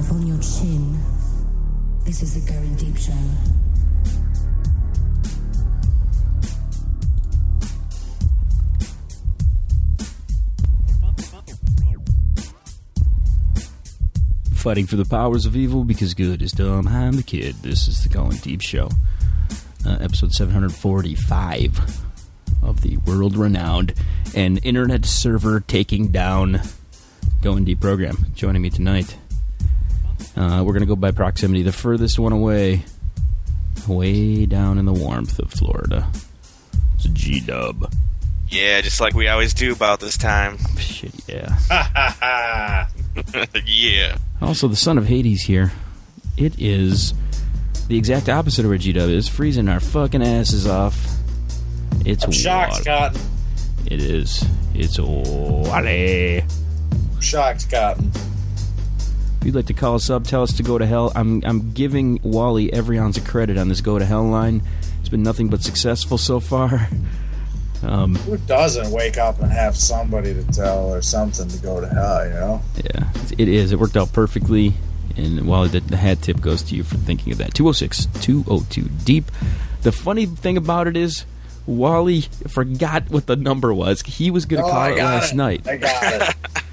yourself on your chin. This is the Going Deep Show. Fighting for the powers of evil because good is dumb. I'm the kid. This is the Going Deep Show. Uh, episode 745 of the world renowned and internet server taking down Going Deep program. Joining me tonight. Uh, we're going to go by proximity. The furthest one away, way down in the warmth of Florida. It's G Dub. Yeah, just like we always do about this time. Shit, yeah. yeah. Also, the son of Hades here. It is the exact opposite of where G Dub is, freezing our fucking asses off. It's I'm shocked, water. Cotton. It is. It's Wally. I'm shocked, Cotton. If you'd like to call us up, tell us to go to hell. I'm I'm giving Wally every ounce of credit on this go to hell line. It's been nothing but successful so far. Um, Who doesn't wake up and have somebody to tell or something to go to hell, you know? yeah, it is. It worked out perfectly. And Wally, the, the hat tip goes to you for thinking of that. 206 202 deep. The funny thing about it is, Wally forgot what the number was. He was going to Oh, call it last it. night. I got it.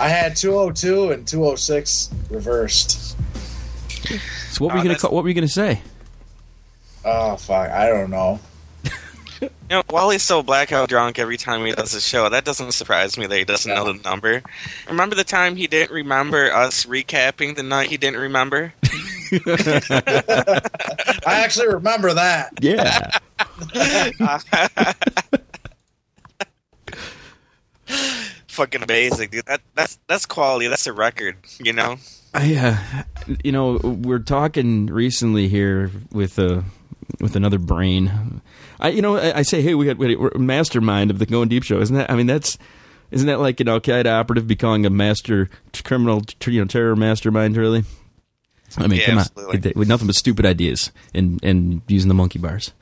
I had 202 and 206 reversed. So what were you Oh, going to call, what were you going to say? Oh, fuck. I don't know. You know, Wally's so blackout drunk every time he does a show. That doesn't surprise me that he doesn't know the number. Remember the time he didn't remember us recapping the night he didn't remember? I actually remember that. Yeah. Fucking amazing, dude. That that's that's quality. That's a record, you know. I, uh, you know, we're talking recently here with uh, with another brain. I, you know, I, I say, hey, we got wait, we're mastermind of the Going Deep show, isn't that? I mean, that's isn't that like an Al Qaeda operative becoming a master criminal, you know, terror mastermind? Really? I mean, Yeah, come absolutely. on, with, with nothing but stupid ideas and and using the monkey bars.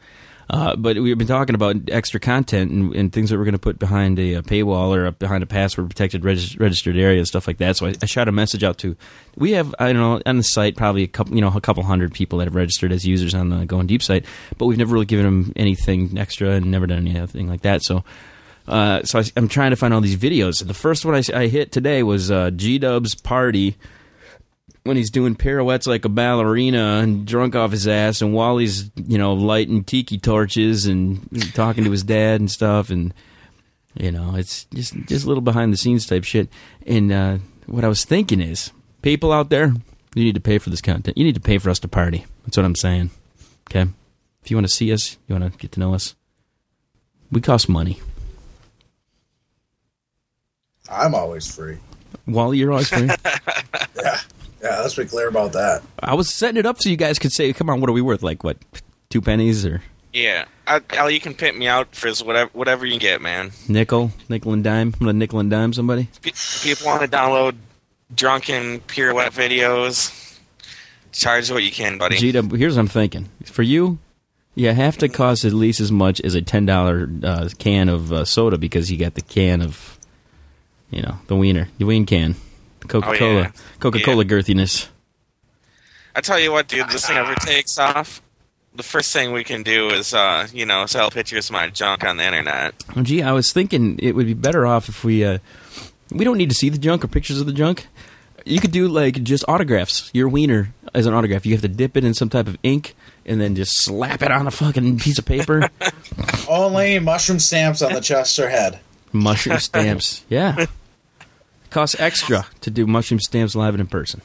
Uh, but we've been talking about extra content and, and things that we're going to put behind a, uh paywall or behind a password protected regis- registered area and stuff like that. So I, I shot a message out to. We have I don't know on the site probably a couple you know a couple hundred people that have registered as users on the Going Deep site, but we've never really given them anything extra and never done anything like that. So. Uh, so I, am trying to find all these videos. The first one I hit today was uh, G Dub's party when he's doing pirouettes like a ballerina and drunk off his ass, and Wally's you know lighting tiki torches and talking to his dad and stuff, and you know it's just just a little behind the scenes type shit. And uh, what I was thinking is, people out there, you need to pay for this content. You need to pay for us to party. That's what I'm saying. Okay, if you want to see us, you want to get to know us, we cost money. I'm always free. Wally, you're always free. Yeah. Yeah, let's be clear about that. I was setting it up so you guys could say, "Come on, what are we worth? Like what, two pennies or Yeah, I, Al, you can pimp me out for whatever whatever you get, man. nickel, nickel and dime? I'm gonna nickel and dime somebody." Pe- People want to download drunken pirouette videos. Charge what you can, buddy. G Dub, here's what I'm thinking. For you, you have to cost at least as much as a ten dollar uh, can of uh, soda because you got the can of, you know, the wiener, the ween can, Coca Cola, Oh, yeah. Coca Cola girthiness. I tell you what, dude, this thing ever takes off. The first thing we can do is, uh, you know, sell pictures of my junk on the internet. Well, gee, I was thinking it would be better off if we uh, we don't need to see the junk or pictures of the junk. You could do like just autographs. Your wiener as an autograph. You have to dip it in some type of ink and then just slap it on a fucking piece of paper. Only mushroom stamps on the chest or head. mushroom stamps. Yeah. Costs extra to do mushroom stamps live and in person.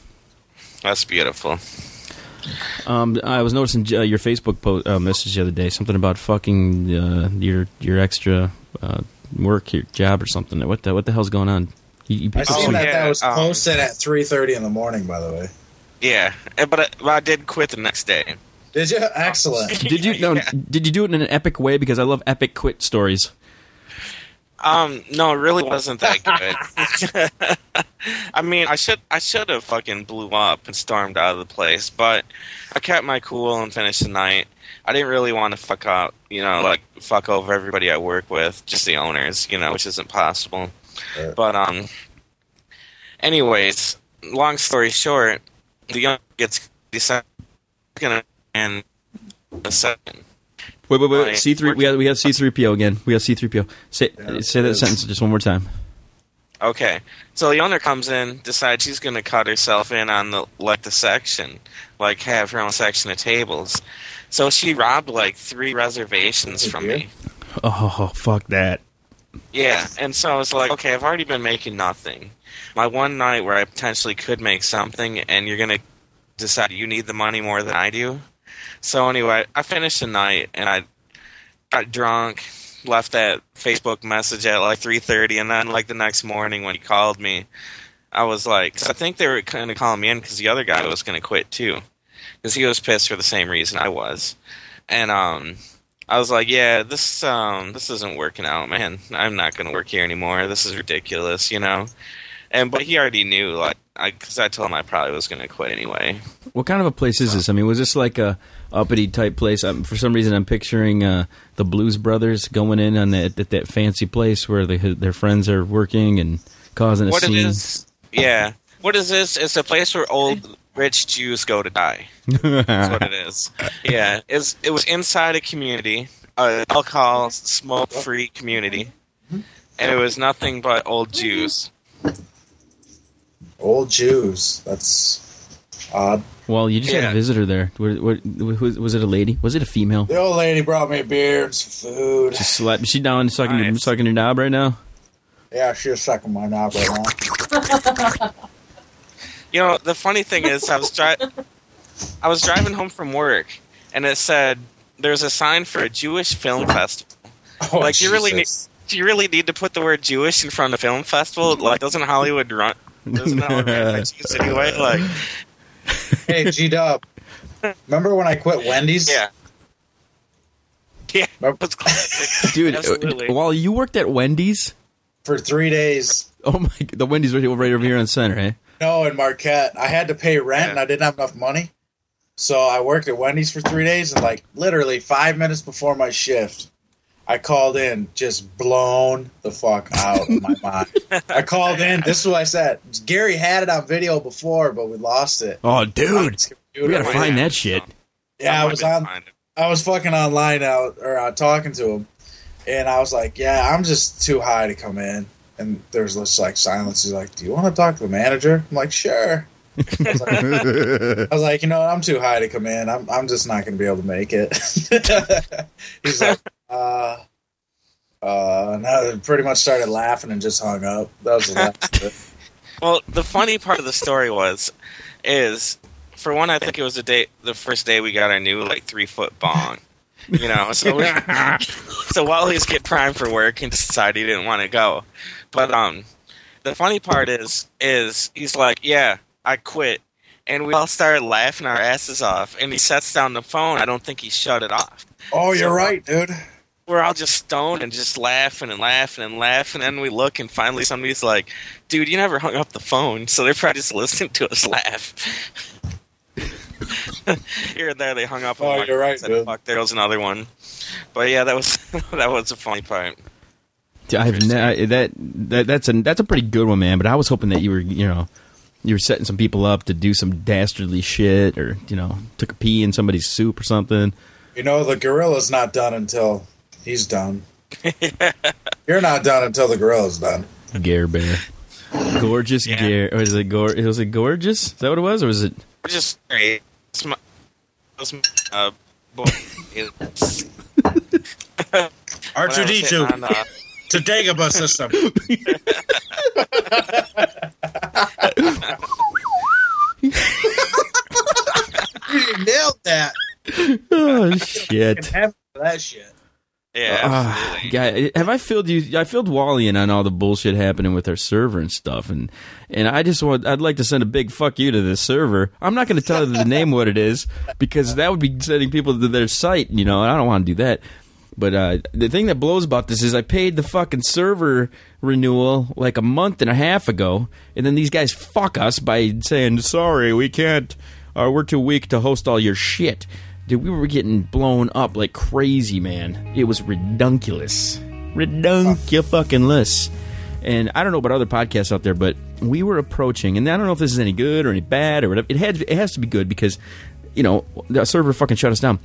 That's beautiful. Um, I was noticing uh, your Facebook post, uh, message the other day, something about fucking uh, your your extra uh, work, your job, or something. What the what the hell's going on? You, you I people seen that yeah, that was um, posted at 3.30 in the morning, by the way. Yeah, but I, but I did quit the next day. Did you? Excellent. Did you no? Yeah. Did you do it in an epic way? Because I love epic quit stories. Um, no, it really wasn't that good. I mean, I should I should have fucking blew up and stormed out of the place, but I kept my cool and finished the night. I didn't really want to fuck up, you know, like fuck over everybody I work with, just the owners, you know, which isn't possible. Right. But um, anyways, long story short, the young gets decided gonna and a second. Wait, wait, wait. Right. C three. We got we got C three PO again. We have C three PO. Say Yeah, say that sentence just one more time. Okay, so the owner comes in, decides she's gonna cut herself in on the like the section, like have her own section of tables. So she robbed like three reservations from me. Oh fuck that. Yeah, and so I was like, okay, I've already been making nothing. My one night where I potentially could make something, and you're gonna decide you need the money more than I do. So anyway, I finished the night, and I got drunk, left that Facebook message at like 3:30, and then like the next morning when he called me, I was like, I think they were kind of calling me in because the other guy was gonna quit too, because he was pissed for the same reason I was, and um. I was like, yeah, this um this isn't working out, man. I'm not going to work here anymore. This is ridiculous, you know. And but he already knew like I cuz I told him I probably was going to quit anyway. What kind of a place is this? I mean, was this like a uppity type place? Um, for some reason, I'm picturing uh, the Blues Brothers going in on that that, that fancy place where they, their friends are working and causing a what scene. it is Yeah. What is this? It's a place where old rich Jews go to die. That's what it is. Yeah, it's, it was inside a community, uh, alcohol smoke free community. And it was nothing but old Jews. Old Jews. That's odd. well, you just had a visitor there. What, what, was, was it a lady? Was it a female? The old lady brought me a beer and some food. Just slap. Is she down sucking your, sucking your knob right now? Yeah, she was sucking my knob right now. You know, the funny thing is, I was dri- I was driving home from work, and it said there's a sign for a Jewish film festival. Oh, Like, you really Jesus. Do you really need to put the word Jewish in front of film festival? Like, doesn't Hollywood run? Doesn't Hollywood run by anyway? Like, Hey, G Dub. Remember when I quit Wendy's? yeah, yeah, Remember- classic. Dude, Absolutely. while you worked at Wendy's, For three days. oh my, God. the Wendy's right, right over here on Center, eh? No, in Marquette. I had to pay rent Yeah. and I didn't have enough money. So I worked at Wendy's for three days and like literally five minutes before my shift, I called in just blown the fuck out of my mind. I called in. This is what I said. Gary had it on video before, but we lost it. Oh, dude, we gotta find that shit. Yeah, I was on. I was fucking online out or uh, talking to him, and I was like, "Yeah, I'm just too high to come in." And there's this like silence. He's like, "Do you want to talk to the manager?" I'm like, "Sure." I was like, I was like, you know, I'm too high to come in. I'm I'm just not going to be able to make it. He's like, uh, uh, and I pretty much started laughing and just hung up. That was the last of. Well, the funny part of the story was, is for one, I think it was the day, the first day we got our new like three foot bong. You know, so we, so Wally's get primed for work and decided he didn't want to go. But um, the funny part is, is he's like, yeah, I quit, and we all started laughing our asses off. And he sets down the phone. I don't think he shut it off. Oh, you're right, dude. We're all just stoned and just laughing and laughing and laughing. And then we look, and finally somebody's like, "Dude, you never hung up the phone." So they're probably just listening to us laugh. Here and there, they hung up. Oh, one you're right, said, dude. Fuck, there was another one. But yeah, that was that was a funny part. I've ne- that that that's a that's a pretty good one, man. But I was hoping that you were you know you were setting some people up to do some dastardly shit, or you know took a pee in somebody's soup or something. You know, the gorilla's not done until he's done. You're not done until the gorilla's done. Gare Bear, gorgeous Yeah. Gare. Or is it Gor? Was it gorgeous? Is that what it was, or was it? Just great. It's my- it's my, uh, boy, it's- R2D2 when I was hitting on, uh, to Dagobah system. you nailed that. Oh shit! Heaven for that shit. Yeah, Ah, absolutely. guy, have I filled you? I filled Wally in on all the bullshit happening with our server and stuff, and and I just want. I'd like to send a big fuck you to this server. I'm not going to tell the name what it is because that would be sending people to their site. You know, and I don't want to do that. But uh, the thing that blows about this is I paid the fucking server renewal like a month and a half ago, and then these guys fuck us by saying sorry, we can't. Uh, we're too weak to host all your shit. Dude, we were getting blown up like crazy, man. It was redunculous. Redunculous. And I don't know about other podcasts out there, but we were approaching, and I don't know if this is any good or any bad or whatever. It had it has to be good because, you know, the server fucking shut us down.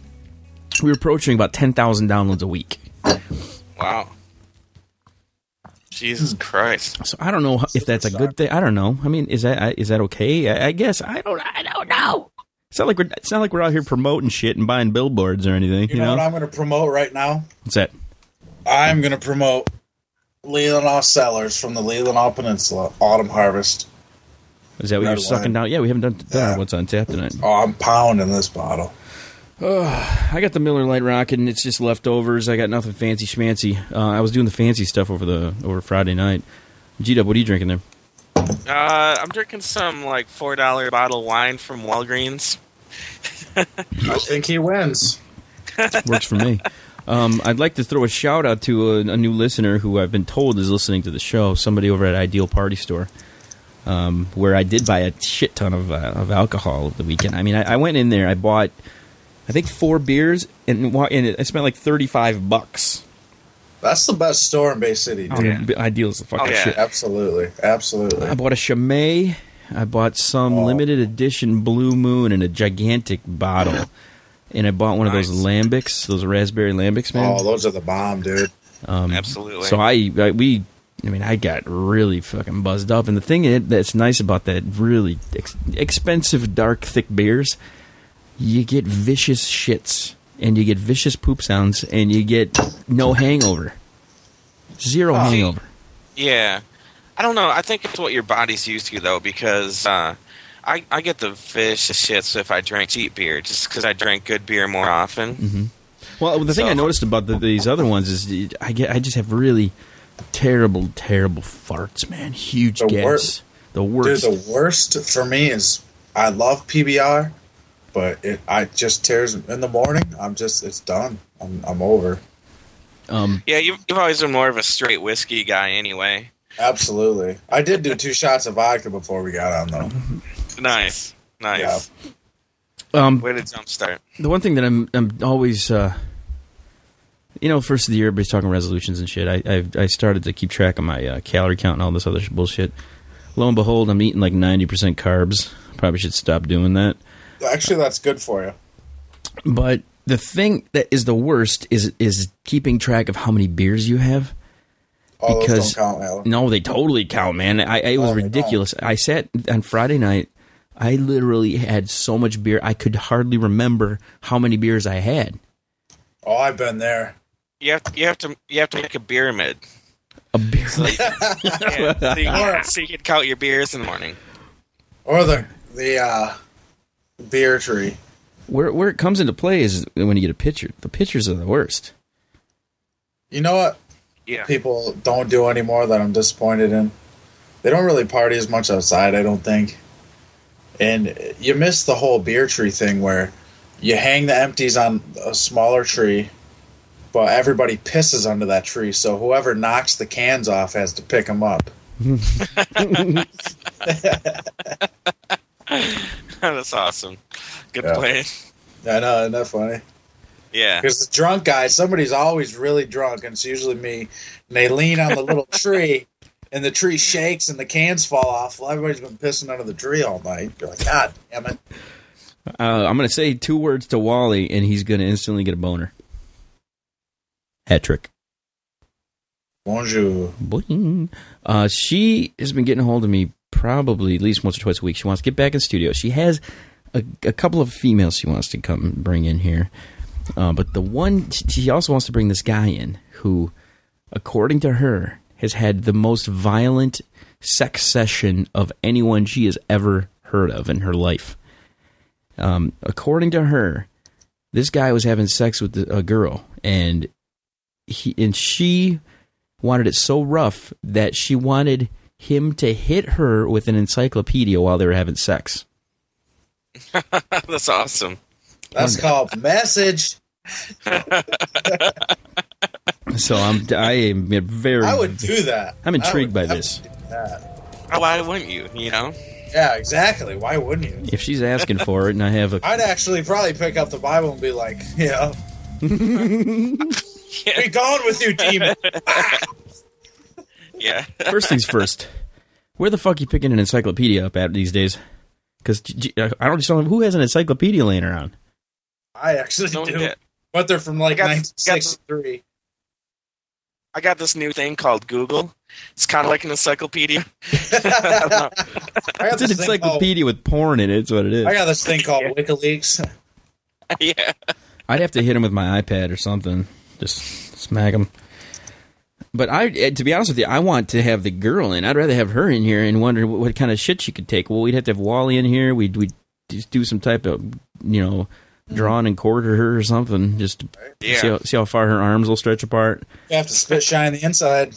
We were approaching about ten thousand downloads a week. Wow. Jesus Christ. So I don't know if that's a good thing. I don't know. I mean, is that is that okay? I, I guess I don't. I don't know. It's not like we're it's not like we're out here promoting shit and buying billboards or anything. You, You, know, know, what I'm going to promote right now? what's that? I'm going to promote Leelanau Cellars from the Leelanau Peninsula Autumn Harvest. Is that what Red you're sucking wine. down? Yeah, we haven't done, done Yeah. what's on tap tonight. Oh, I'm pounding this bottle. I got the Miller Lite Rocket, and it's just leftovers. I got nothing fancy schmancy. Uh, I was doing the fancy stuff over the over Friday night. G Dub, what are you drinking there? Uh, I'm drinking some like four dollar bottle wine from Walgreens. I think he wins. Works for me. Um, I'd like to throw a shout out to a, a new listener who I've been told is listening to the show. Somebody over at Ideal Party Store, um, where I did buy a shit ton of uh, of alcohol over the weekend. I mean, I, I went in there. I bought, I think, four beers, and, wa- and I spent like thirty five bucks. That's the best store in Bay City, dude. Dude, Ideal is the fucking Oh, yeah. shit. Absolutely. Absolutely. I bought a Chimay. I bought some Oh. limited edition Blue Moon in a gigantic bottle. And I bought one of those lambics, those raspberry lambics, man. Oh, those are the bomb, dude. um, Absolutely. So I, I, we, I mean, I got really fucking buzzed up. And the thing i- that's nice about that really ex- expensive, dark, thick beers, you get vicious shits and you get vicious poop sounds and you get no hangover, zero Oh. hangover. Yeah, I don't know. I think it's what your body's used to though, because uh, I I get the fish shits if I drink cheap beer, just because I drink good beer more often. Mm-hmm. Well, the thing I noticed about the, these other ones is I get I just have really terrible, terrible farts, man. Huge The gas. worst- the Dude, worst. the worst for me is I love PBR, but it I just tears in the morning. I'm just it's done. I'm I'm over. um, Yeah, you've, you've always been more of a straight whiskey guy anyway. Absolutely. I did do two shots of vodka before we got on though. Nice, nice. um, Way to jumpstart. the one thing that I'm I'm always uh, you know, first of the year, everybody's talking resolutions and shit. I I've, I started to keep track of my uh, calorie count and all this other bullshit. Lo and behold, I'm eating like ninety percent carbs. Probably should stop doing that. Actually, that's good for you. But the thing that is the worst is is keeping track of how many beers you have. All Because- those don't count, Alan. No, they totally count, man. I, I it was Oh, they ridiculous. I sat on Friday night. I literally had so much beer I could hardly remember how many beers I had. Oh, I've been there. You have to, you have to you have to make a pyramid. A beer. So, yeah, so, you, can- so you can count your beers in the morning. Or the the uh, beer tree. where where it comes into play is when you get a pitcher. The pitchers are the worst. You know what Yeah, people don't do anymore that I'm disappointed in? They don't really party as much outside, I don't think. And you miss the whole beer tree thing where you hang the empties on a smaller tree, but everybody pisses under that tree, so whoever knocks the cans off has to pick them up. that's awesome. Good Yeah. play. I know, isn't that funny? Yeah, Because the drunk guy, somebody's always really drunk, and it's usually me. And they lean on the little tree, and the tree shakes, and the cans fall off. Well, everybody's been pissing under the tree all night. You're like, God damn it! Uh, I'm going to say two words to Wally, and he's going to instantly get a boner. Hat trick. Bonjour. Boing. Uh, she has been getting a hold of me probably at least once or twice a week. She wants to get back in studio. She has a, a couple of females she wants to come bring in here. Uh, but the one, she also wants to bring this guy in who, according to her, has had the most violent sex session of anyone she has ever heard of in her life. Um, according to her, this guy was having sex with a girl, and he and she wanted it so rough that she wanted him to hit her with an encyclopedia while they were having sex. that's awesome. That's called message. So I'm I am very I would do that. I'm intrigued I by this. definitely. Oh, Why wouldn't you? You know. Yeah, exactly. Why wouldn't you? If she's asking for it and I have a I'd actually probably pick up the Bible and be like, yeah, be gone with you, demon. Yeah, Yeah. First things first. Where the fuck you picking an encyclopedia up at these days? Because I don't just know who has an encyclopedia laying around. I actually Don't do, get- but they're from like I got- 1963. I got this new thing called Google. It's kind of like an encyclopedia. I got It's an this called- encyclopedia with porn in it. It's what it is. I got this thing called WikiLeaks. yeah. I'd have to hit him with my iPad or something. Just smack him. But I, eh, to be honest with you, I want to have the girl in. I'd rather have her in here and wonder what, what kind of shit she could take. Well, we'd have to have Wally in here. We'd we'd just do some type of you know drawn and quarter her or something. Just to Yeah. see how, see how far her arms will stretch apart. You have to spit shine the inside.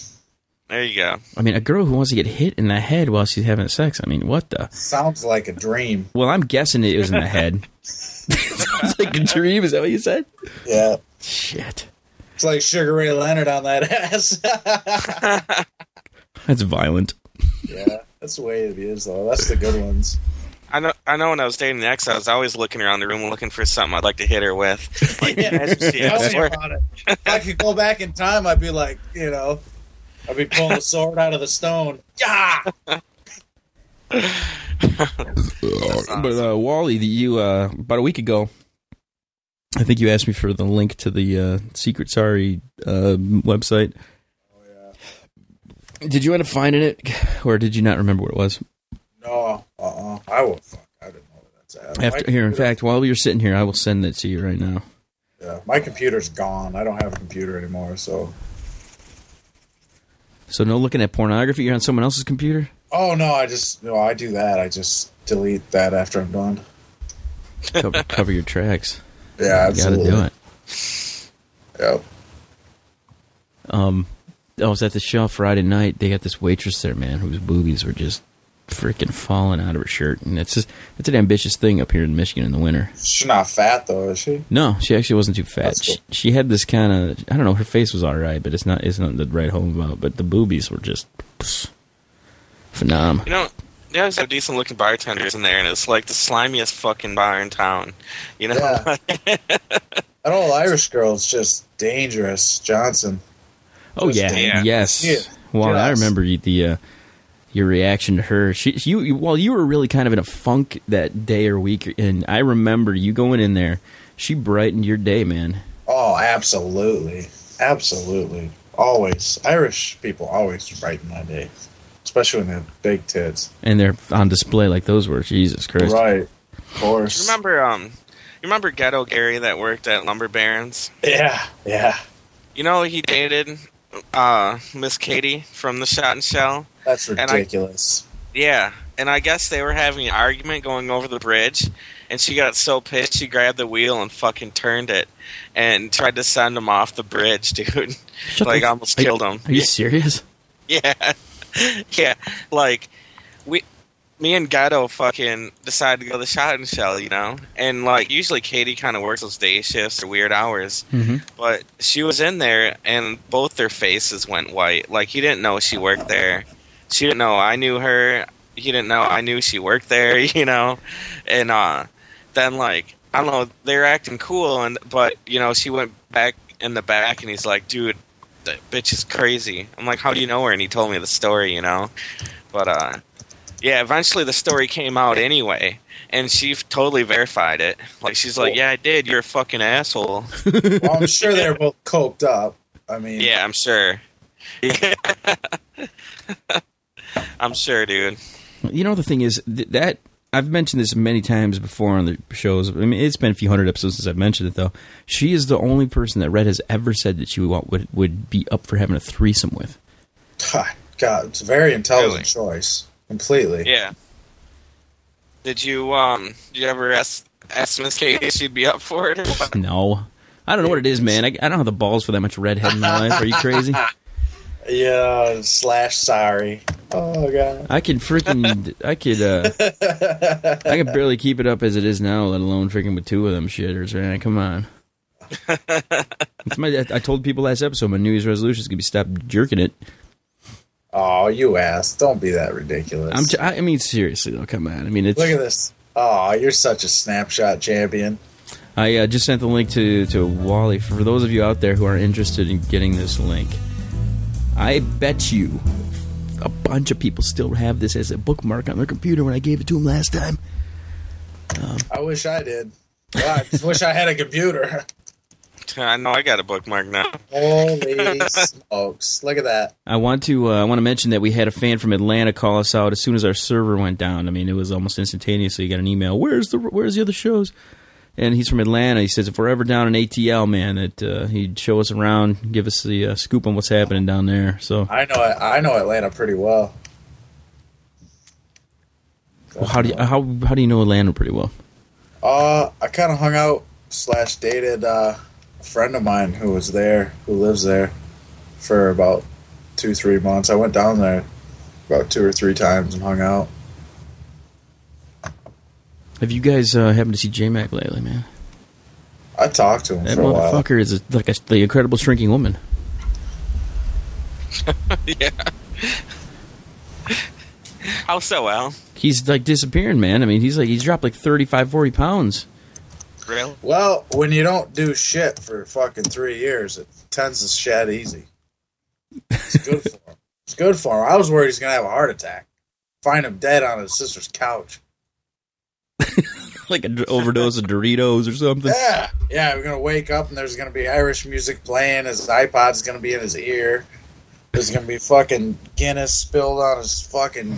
There you go. I mean, a girl who wants to get hit in the head while she's having sex. I mean, what the? Sounds like a dream. Well, I'm guessing it was in the head. Sounds like a dream. Is that what you said? Yeah. Shit, It's like Sugar Ray Leonard on that ass. that's violent. yeah, that's the way it is, though. That's the good ones. I know. I know. When I was dating the ex, I was always looking around the room looking for something I'd like to hit her with. Like, Yeah. imagine she Tell had me swear- about it. If I could go back in time, I'd be like, you know, I'd be pulling the sword out of the stone. Yeah. But uh, Wally, the, you uh, about a week ago, I think you asked me for the link to the uh, Secret Sorry uh, website. Did you end up finding it, or did you not remember what it was? No, uh, uh I will. Fuck, I didn't know that's at. After here, in fact, while you're sitting here, I will send it to you right now. yeah, my computer's gone. I don't have a computer anymore. So, So no looking at pornography. You're on someone else's computer. oh no, I just no, I do that. I just delete that after I'm done. Cover, cover your tracks. Yeah, You got to do it. Yep. Um, I was at the show Friday night. They got this waitress there, man, whose boobies were just freaking falling out of her shirt, and it's just it's an ambitious thing up here in Michigan in the winter. She's not fat though, is she? No, she actually wasn't too fat. That's She, she had this kind of I don't know. Her face was all right, but it's not it's not the right home about. But the boobies were just pss, phenom. You know, yeah, there's some decent looking bartenders in there, and it's like the slimiest fucking bar in town. You know, Yeah. That old Irish girl is just dangerous, Johnson. Oh yeah, Yeah. yes. Yeah. Well, I remember the uh, your reaction to her. She, you, you, well, you were really kind of in a funk that day or week, and I remember you going in there. She brightened your day, man. Oh, absolutely, absolutely, always. Irish people always brighten my day, especially when they have big tits. And they're on display like those were. Jesus Christ. Right, of course. You remember, um, you remember Ghetto Gary that worked at Lumber Barons? Yeah, yeah. You know, he dated uh, Miss Katie from the Shot and Shell. That's I- ridiculous. Yeah, and I guess they were having an argument going over the bridge, and she got so pissed she grabbed the wheel and fucking turned it, and tried to send him off the bridge, dude. Shut like the- almost are you- killed him. Are you serious? Yeah, yeah. Like we, me and Gato fucking decided to go to the shot and shell, you know. And like usually Katie kind of works those day shifts or weird hours, Mm-hmm. but she was in there and both their faces went white. Like he didn't know she worked there. She didn't know I knew her. He didn't know I knew she worked there, you know. And uh, then like I don't know, they're acting cool, and but you know she went back in the back, and he's like, dude that bitch is crazy. I'm like, how do you know her? And he told me the story, you know. But uh, yeah, eventually the story came out anyway, and she totally verified it. Like she's like, yeah, I did. You're a fucking asshole. Well, I'm sure they're both coked up. I mean, yeah, I'm sure. I'm sure, dude. You know the thing is th- that I've mentioned this many times before on the shows. I mean, it's been a few hundred episodes since I've mentioned it, though. She is the only person that Red has ever said that she would want, would would be up for having a threesome with. God, it's a very intelligent Really? choice. Completely. Yeah. Did you um? Did you ever ask ask Miss Katie if she'd be up for it? Or what? No, I don't know what it is, man. I, I don't have the balls for that much redhead in my life. Are you crazy? Yeah. Slash sorry. Oh god. I could freaking, I could, uh, I could barely keep it up as it is now, let alone freaking with two of them shitters, man. Come on. It's my, I told people last episode my New Year's resolution is gonna be stop jerking it. Oh, you ass! Don't be that ridiculous. I'm, j- I I mean, seriously though, come on. I mean, it's. Look at this. Oh, you're such a snapshot champion. I uh, just sent the link to to Wally for those of you out there who are interested in getting this link. I bet you a bunch of people still have this as a bookmark on their computer when I gave it to them last time. I wish I did. Well, I just wish I had a computer. I know I got a bookmark now. Holy smokes! Look at that. I want to uh, I want to mention that we had a fan from Atlanta call us out as soon as our server went down. I mean, it was almost instantaneously. Got an email. Where's the Where's the other shows? And he's from Atlanta. He says if we're ever down in ATL, man, that uh, he'd show us around, give us the uh, scoop on what's happening down there. So, I know. I know Atlanta pretty well. well, how do you, how how do you know Atlanta pretty well? Uh, I kind of hung out slash dated uh, a friend of mine who was there, who lives there, for about two three months. I went down there about two or three times and hung out. Have you guys uh, happened to see J Mac lately, man? I talked to him That for a while. motherfucker is a, like a, the incredible shrinking woman. yeah. How so, Al? He's like disappearing, man. I mean, he's like he's dropped like 35, 40 pounds. Really? Well, when you don't do shit for fucking three years, it tends to shed easy. It's good for him. It's good for him. I was worried he's gonna have a heart attack. Find him dead on his sister's couch. like an overdose of Doritos or something. Yeah, yeah. We're gonna wake up and there's gonna be Irish music playing. His iPod's gonna be in his ear. There's gonna be fucking Guinness spilled on his fucking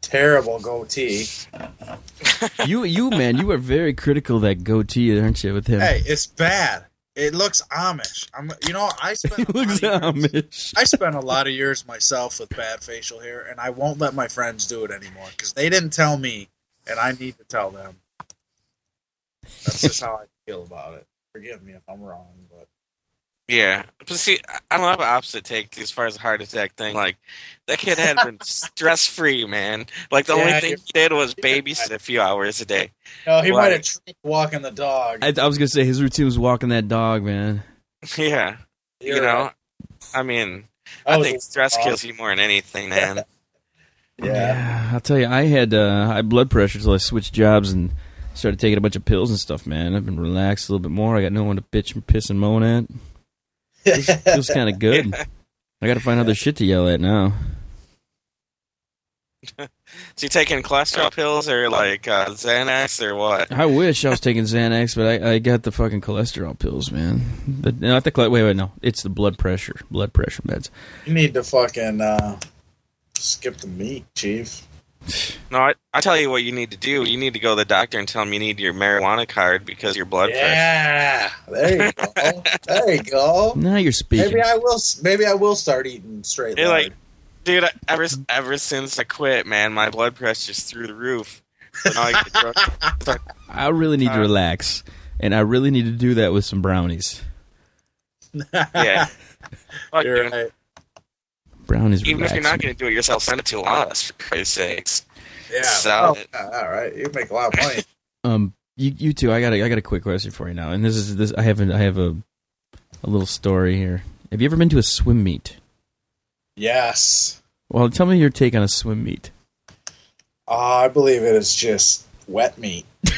terrible goatee. You, you, man, you are very critical of that goatee, aren't you, with him? Hey, it's bad. It looks Amish. I'm, you know, I spent he a lot looks of years- Amish. I spent a lot of years myself with bad facial hair, and I won't let my friends do it anymore because they didn't tell me, and I need to tell them. That's just how I feel about it. Forgive me if I'm wrong, but Yeah. But see, I- I don't have an opposite take as far as the heart attack thing. Like, that kid had been stress free, man. Like, the Yeah, only thing he did was babysit a few hours a day. no, he Why? might have tripped walking the dog. I, I was gonna say his routine was walking that dog, man. yeah. You're you know? right. I mean, I I, think stress kills you more than anything, man. Yeah. I'll tell you, I had uh, high blood pressure till I switched jobs and started taking a bunch of pills and stuff. Man, I've been relaxed a little bit more. I got no one to bitch and piss and moan at. Feels kind of good. I got to find other shit to yell at now. So you taking cholesterol pills or like uh, Xanax or what? I wish I was taking Xanax, but I, I got the fucking cholesterol pills, man. The, not the chole- wait, wait, no, it's the blood pressure, blood pressure meds. You need to fucking uh, skip the meat, chief. No, I, I tell you what you need to do. You need to go to the doctor and tell him you need your marijuana card because your blood pressure. Yeah, there you go. there you go. Now you're speaking. Maybe I will. Maybe I will start eating straight. You're lard. like, dude, ever ever since I quit, man, my blood pressure's just through the roof. So I. I really need to Uh, relax, and I really need to do that with some brownies. yeah. Fuck, You're dude. right. Brownies. Even if you're not going to do it yourself, send it to us for Christ's sakes. Yeah. Sell oh, all right. You make a lot of money. Um, you you two, I got a, I got a quick question for you now, and this is this I have a, I have a a little story here. Have you ever been to a swim meet? yes. Well, tell me your take on a swim meet. Uh, I believe it is just wet meat.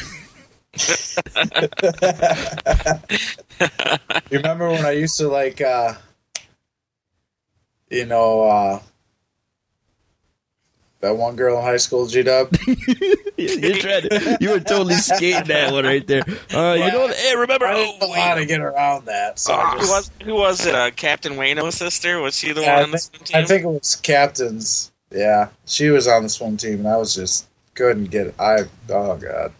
you remember when I used to like, uh, you know, uh, that one girl in high school, G Dub? you tried to, you were totally skating that one right there. Uh, you know, hey, remember? I Oh, didn't know how to get around that. So I Uh, who was who was it? Uh, Captain Wayno's sister? Was she the Yeah, one I on the think- swim team? I think it was captains. Yeah, she was on the swim team, and I was just couldn't get. It. I oh god.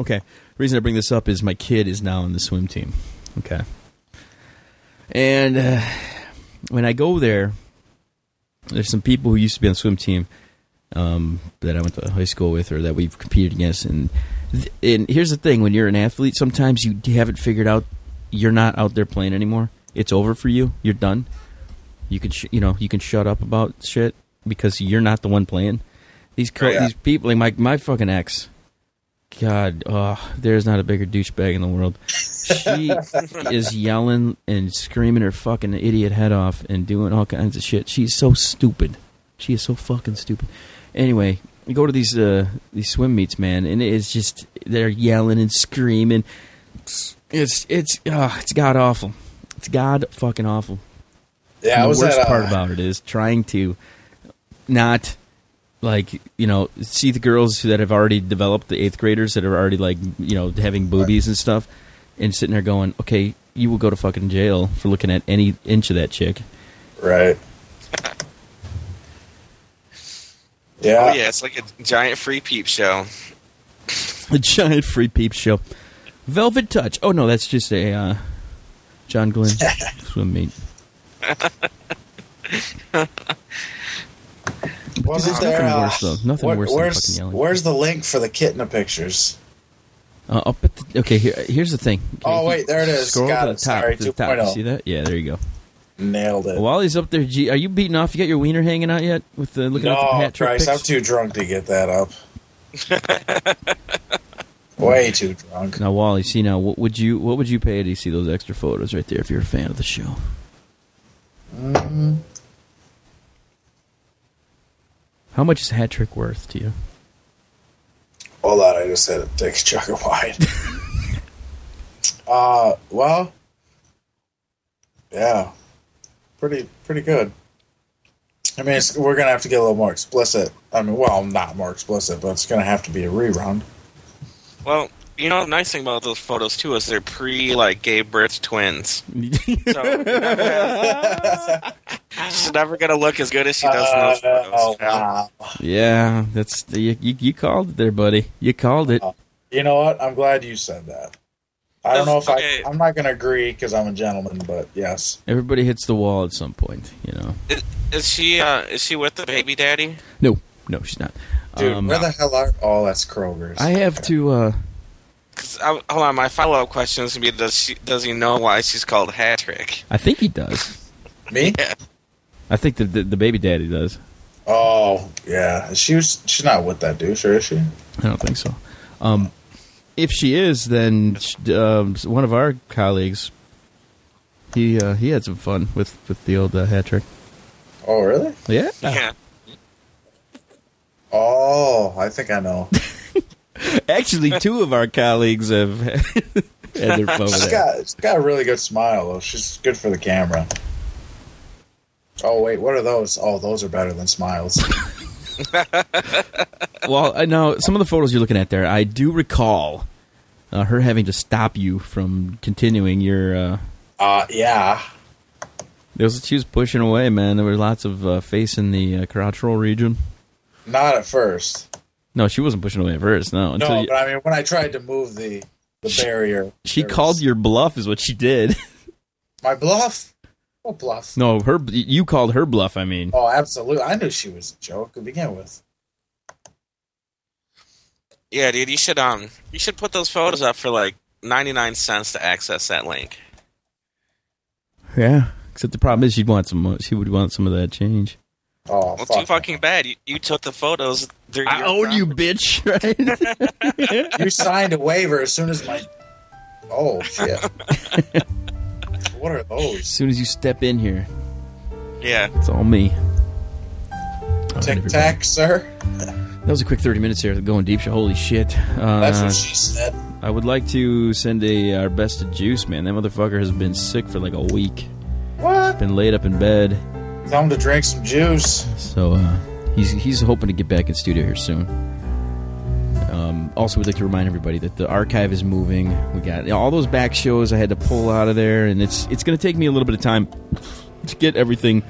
Okay. reason I bring this up is my kid is now on the swim team. Okay. And uh, when I go there, there's some people who used to be on the swim team um, that I went to high school with or that we've competed against. And th- and here's the thing: when you're an athlete, sometimes you haven't figured out you're not out there playing anymore. It's over for you. You're done. You can sh- you know you can shut up about shit because you're not the one playing. These co- Oh, yeah. these people like my my fucking ex. God, oh, there's not a bigger douchebag in the world. She is yelling and screaming her fucking idiot head off and doing all kinds of shit. She's so stupid. She is so fucking stupid. Anyway, we go to these uh, these swim meets, man, and it's just they're yelling and screaming. It's it's uh, it's god awful. It's god fucking awful. Yeah, And the worst at, uh, part about it is trying to not like you know see the girls that have already developed the eighth graders that are already like you know having boobies and stuff, and sitting there going, okay, you will go to fucking jail for looking at any inch of that chick. right. Yeah, Oh yeah, it's like a giant free peep show. A giant free peep show. Velvet Touch. Oh no, that's just a uh, John Glenn swim meet. Wasn't there, nothing uh, worse though. Nothing where- worse than where's, fucking yelling. Where's the link for the Kitna pictures? Uh, up at the, okay, here, here's the thing. Okay, Oh, wait, there it is. Scroll Got to the top. Sorry, to the top. You see that? Yeah, there you go. Nailed it. While he's up there, G, are you beating off? You got your wiener hanging out yet? With the looking at the hat trick Christ, I'm too drunk to get that up. Way too drunk. Now, Wally, see now, what would you what would you pay to see those extra photos right there if you're a fan of the show? Mm, How much is hat trick worth to you? Hold on, I just had to take a chug of wine. uh, well, yeah, pretty pretty good. I mean, it's, we're gonna have to get a little more explicit. I mean, well, not more explicit, but it's gonna have to be a rerun. Well, you know, the nice thing about those photos too is they're pre like gave birth twins. So she's never gonna look as good as she does in those Uh, photos. oh, you wow. yeah, that's you, you, you called it there, buddy. You called it. You know what? I'm glad you said that. I don't know if Okay. I. I'm not going to agree because I'm a gentleman, but yes. Everybody hits the wall at some point, you know. Is, is she uh, is she with the baby daddy? No, no, she's not. Dude, Um, where the hell are? Oh, that's Kroger's. I have to. uh 'Cause I, hold on, my follow up question is gonna be: Does she does he know why she's called Hat Trick? I think he does. Me? Yeah. I think the, the the baby daddy does. Oh, yeah. She was. She's not with that douche, or is she? I don't think so. Um, if she is, then sh- um, one of our colleagues, he uh, he had some fun with with the old uh, hat trick. Oh, really? Yeah, Yeah. Oh, I think I know. Actually, two of our colleagues have had their with She's got. She's got a really good smile, though. She's good for the camera. Oh wait, what are those? Oh, those are better than smiles. Well, I know some of the photos you're looking at there. I do recall uh, her having to stop you from continuing your. Uh, Uh, yeah. there was, she was pushing away, man. There were lots of uh, face in the uh, region. Not at first. No, she wasn't pushing away at first. No, until No, you, but I mean, when I tried to move the the She- barrier, she called was- your bluff, is what she did. my bluff. What bluff? no, her you called her bluff. I mean, Oh, absolutely. I knew she was a joke to begin with. Yeah, dude, you should um you should put those photos up for like ninety nine cents to access that link. yeah. Except the problem is she'd want some. She would want some of that change. Oh, Well, fuck. too fucking bad. You, you took the photos. I your own you, bitch. Right? You signed a waiver as soon as my. Oh shit! what are those? as soon as you step in here, Yeah. it's all me. Tic everybody. Tac, sir. That was a quick thirty minutes here. Going deep. Holy shit. Uh, That's what she said. I would like to send a our best to Juice, man. That motherfucker has been sick for like a week. What? Been laid up in bed. Tell him to drink some juice. So uh, he's he's hoping to get back in studio here soon. Um, also, we'd like to remind everybody that the archive is moving. We got you know, all those back shows I had to pull out of there, and it's it's going to take me a little bit of time to get everything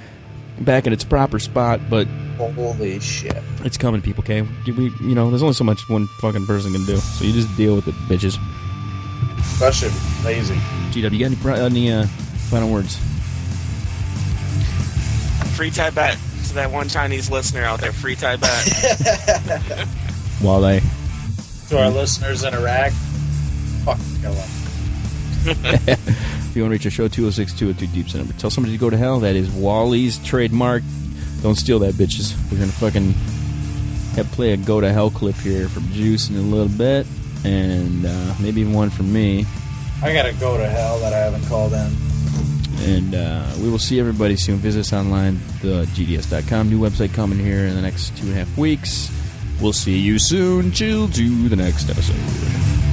back in its proper spot. But Holy shit! it's coming, people. Okay, we you know there's only so much one fucking person can do, so you just deal with it, bitches. You're lazy. GW, you got any any uh, final words? Free Tibet. To that one Chinese listener out there, free Tibet. While I To our listeners in Iraq, fuck kill them. If you want to reach our show, 206 202 Deep Center. Tell somebody to go to hell. That is Wally's trademark. Don't steal that, bitches. We're going to fucking have play a go to hell clip here from Juice in a little bit. And uh, maybe even one from me. I gotta go to hell that I haven't called in. And uh, we will see everybody soon. Visit us online, the GDS.com. New website coming here in the next two and a half weeks. We'll see you soon. Chill to the next episode.